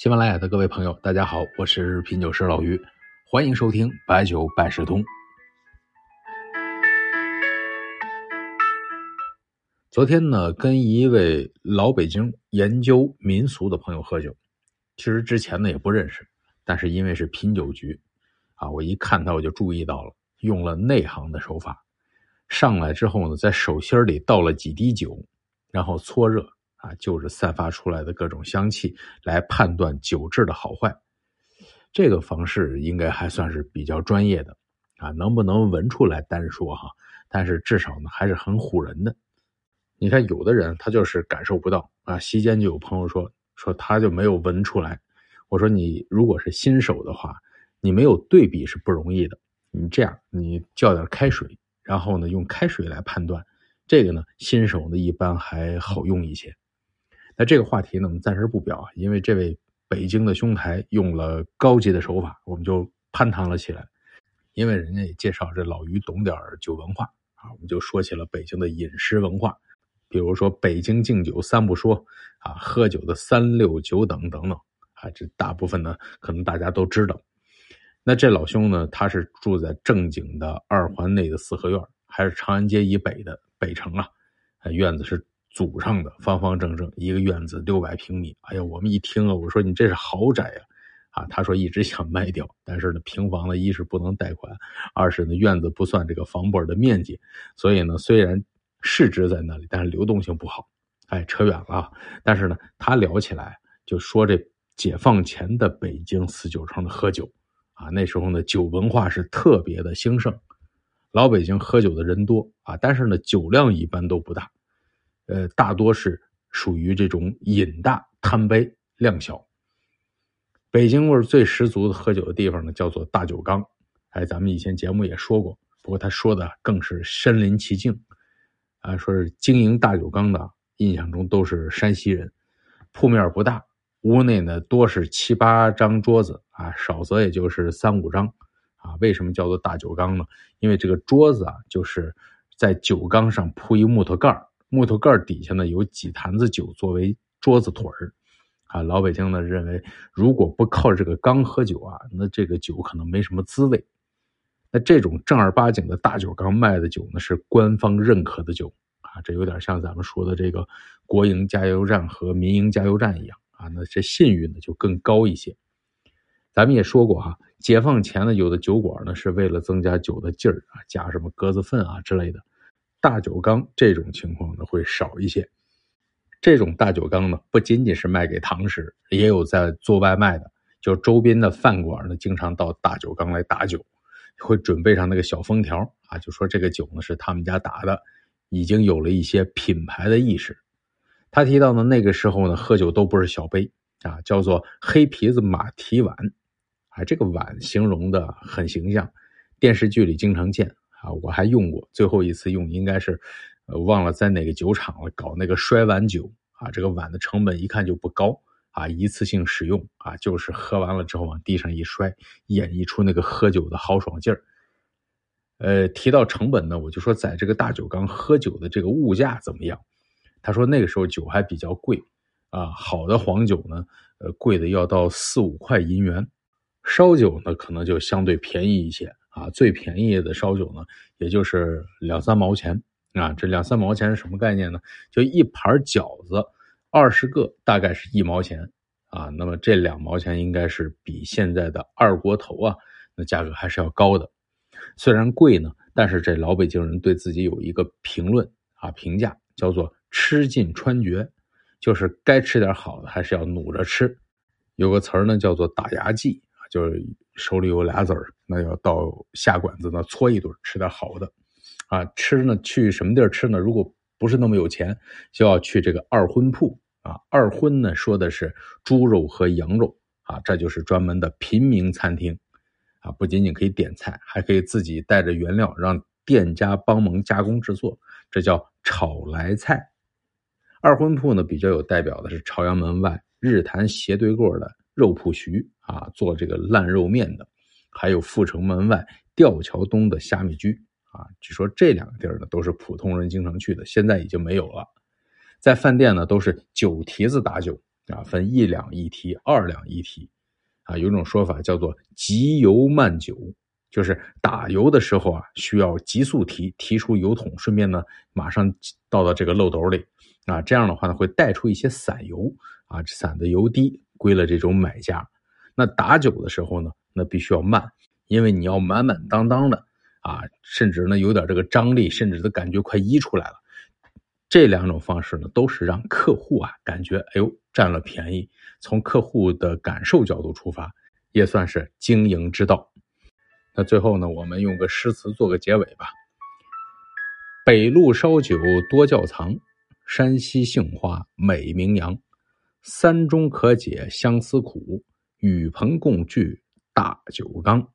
喜马拉雅的各位朋友，大家好，我是品酒师老于，欢迎收听白酒百事通。昨天呢，跟一位老北京研究民俗的朋友喝酒，其实之前呢也不认识，但是因为是品酒局，啊，我一看他我就注意到了，用了内行的手法，上来之后呢，在手心里倒了几滴酒，然后搓热。啊，就是散发出来的各种香气来判断酒质的好坏，这个方式应该还算是比较专业的啊。能不能闻出来单说哈，但是至少呢还是很唬人的。你看有的人他就是感受不到啊。席间就有朋友说说他就没有闻出来。我说你如果是新手的话，你没有对比是不容易的。你这样，你叫点开水，然后呢用开水来判断，这个呢新手呢一般还好用一些。那这个话题呢，我们暂时不表啊，因为这位北京的兄台用了高级的手法，我们就攀谈了起来。因为人家也介绍这老于懂点酒文化啊，我们就说起了北京的饮食文化，比如说北京敬酒三不说啊，喝酒的三六九等等等啊，这大部分呢可能大家都知道。那这老兄呢，他是住在正经的二环内的四合院，还是长安街以北的北城啊？院子是。祖上的方方正正一个院子六百平米，哎呀，我们一听啊，我说你这是豪宅呀，啊，他说一直想卖掉，但是呢，平房呢一是不能贷款，二是呢院子不算这个房本的面积，所以呢虽然市值在那里，但是流动性不好。哎，扯远了，但是呢他聊起来就说这解放前的北京四九城的喝酒啊，那时候呢酒文化是特别的兴盛，老北京喝酒的人多啊，但是呢酒量一般都不大。呃，大多是属于这种饮大贪杯量小。北京味儿最十足的喝酒的地方呢，叫做大酒缸。哎，咱们以前节目也说过，不过他说的更是身临其境。啊，说是经营大酒缸的，印象中都是山西人。铺面不大，屋内呢多是七八张桌子啊，少则也就是三五张。啊，为什么叫做大酒缸呢？因为这个桌子啊，就是在酒缸上铺一木头盖儿。木头盖底下呢有几坛子酒作为桌子腿儿，啊，老北京呢认为如果不靠这个缸喝酒啊，那这个酒可能没什么滋味。那这种正儿八经的大酒缸卖的酒呢，是官方认可的酒啊，这有点像咱们说的这个国营加油站和民营加油站一样啊，那这信誉呢就更高一些。咱们也说过哈，解放前呢有的酒馆呢是为了增加酒的劲儿啊，加什么鸽子粪啊之类的。大酒缸这种情况呢会少一些，这种大酒缸呢不仅仅是卖给堂食，也有在做外卖的，就周边的饭馆呢经常到大酒缸来打酒，会准备上那个小封条啊，就说这个酒呢是他们家打的，已经有了一些品牌的意识。他提到呢那个时候呢喝酒都不是小杯啊，叫做黑皮子马蹄碗，啊这个碗形容的很形象，电视剧里经常见。啊，我还用过，最后一次用应该是，呃，忘了在哪个酒厂了，搞那个摔碗酒啊，这个碗的成本一看就不高啊，一次性使用啊，就是喝完了之后往地上一摔，演绎出那个喝酒的豪爽劲儿。呃，提到成本呢，我就说在这个大酒缸喝酒的这个物价怎么样？他说那个时候酒还比较贵啊，好的黄酒呢，呃，贵的要到四五块银元，烧酒呢可能就相对便宜一些。啊，最便宜的烧酒呢，也就是两三毛钱啊。这两三毛钱是什么概念呢？就一盘饺子，二十个大概是一毛钱啊。那么这两毛钱应该是比现在的二锅头啊，那价格还是要高的。虽然贵呢，但是这老北京人对自己有一个评论啊，评价叫做“吃尽穿绝”，就是该吃点好的还是要努着吃。有个词儿呢，叫做“打牙祭”。就是手里有俩子儿，那要到下馆子那搓一顿，吃点好的，啊，吃呢去什么地儿吃呢？如果不是那么有钱，就要去这个二荤铺啊。二荤呢，说的是猪肉和羊肉啊，这就是专门的平民餐厅啊。不仅仅可以点菜，还可以自己带着原料，让店家帮忙加工制作，这叫炒来菜。二荤铺呢，比较有代表的是朝阳门外日坛斜对过的肉铺徐。啊，做这个烂肉面的，还有阜成门外吊桥东的虾米居啊，据说这两个地儿呢都是普通人经常去的，现在已经没有了。在饭店呢都是酒蹄子打酒啊，分一两一提、二两一提，啊，有种说法叫做急油慢酒，就是打油的时候啊，需要急速提，提出油桶，顺便呢，马上倒到这个漏斗里，啊，这样的话呢，会带出一些散油，啊，散的油滴归了这种买家。那打酒的时候呢，那必须要慢，因为你要满满当当的，啊，甚至呢有点这个张力，甚至都感觉快溢出来了。这两种方式呢，都是让客户啊感觉哎呦占了便宜。从客户的感受角度出发，也算是经营之道。那最后呢，我们用个诗词做个结尾吧。北路烧酒多窖藏，山西杏花美名扬。三中可解相思苦，与朋共聚大酒缸。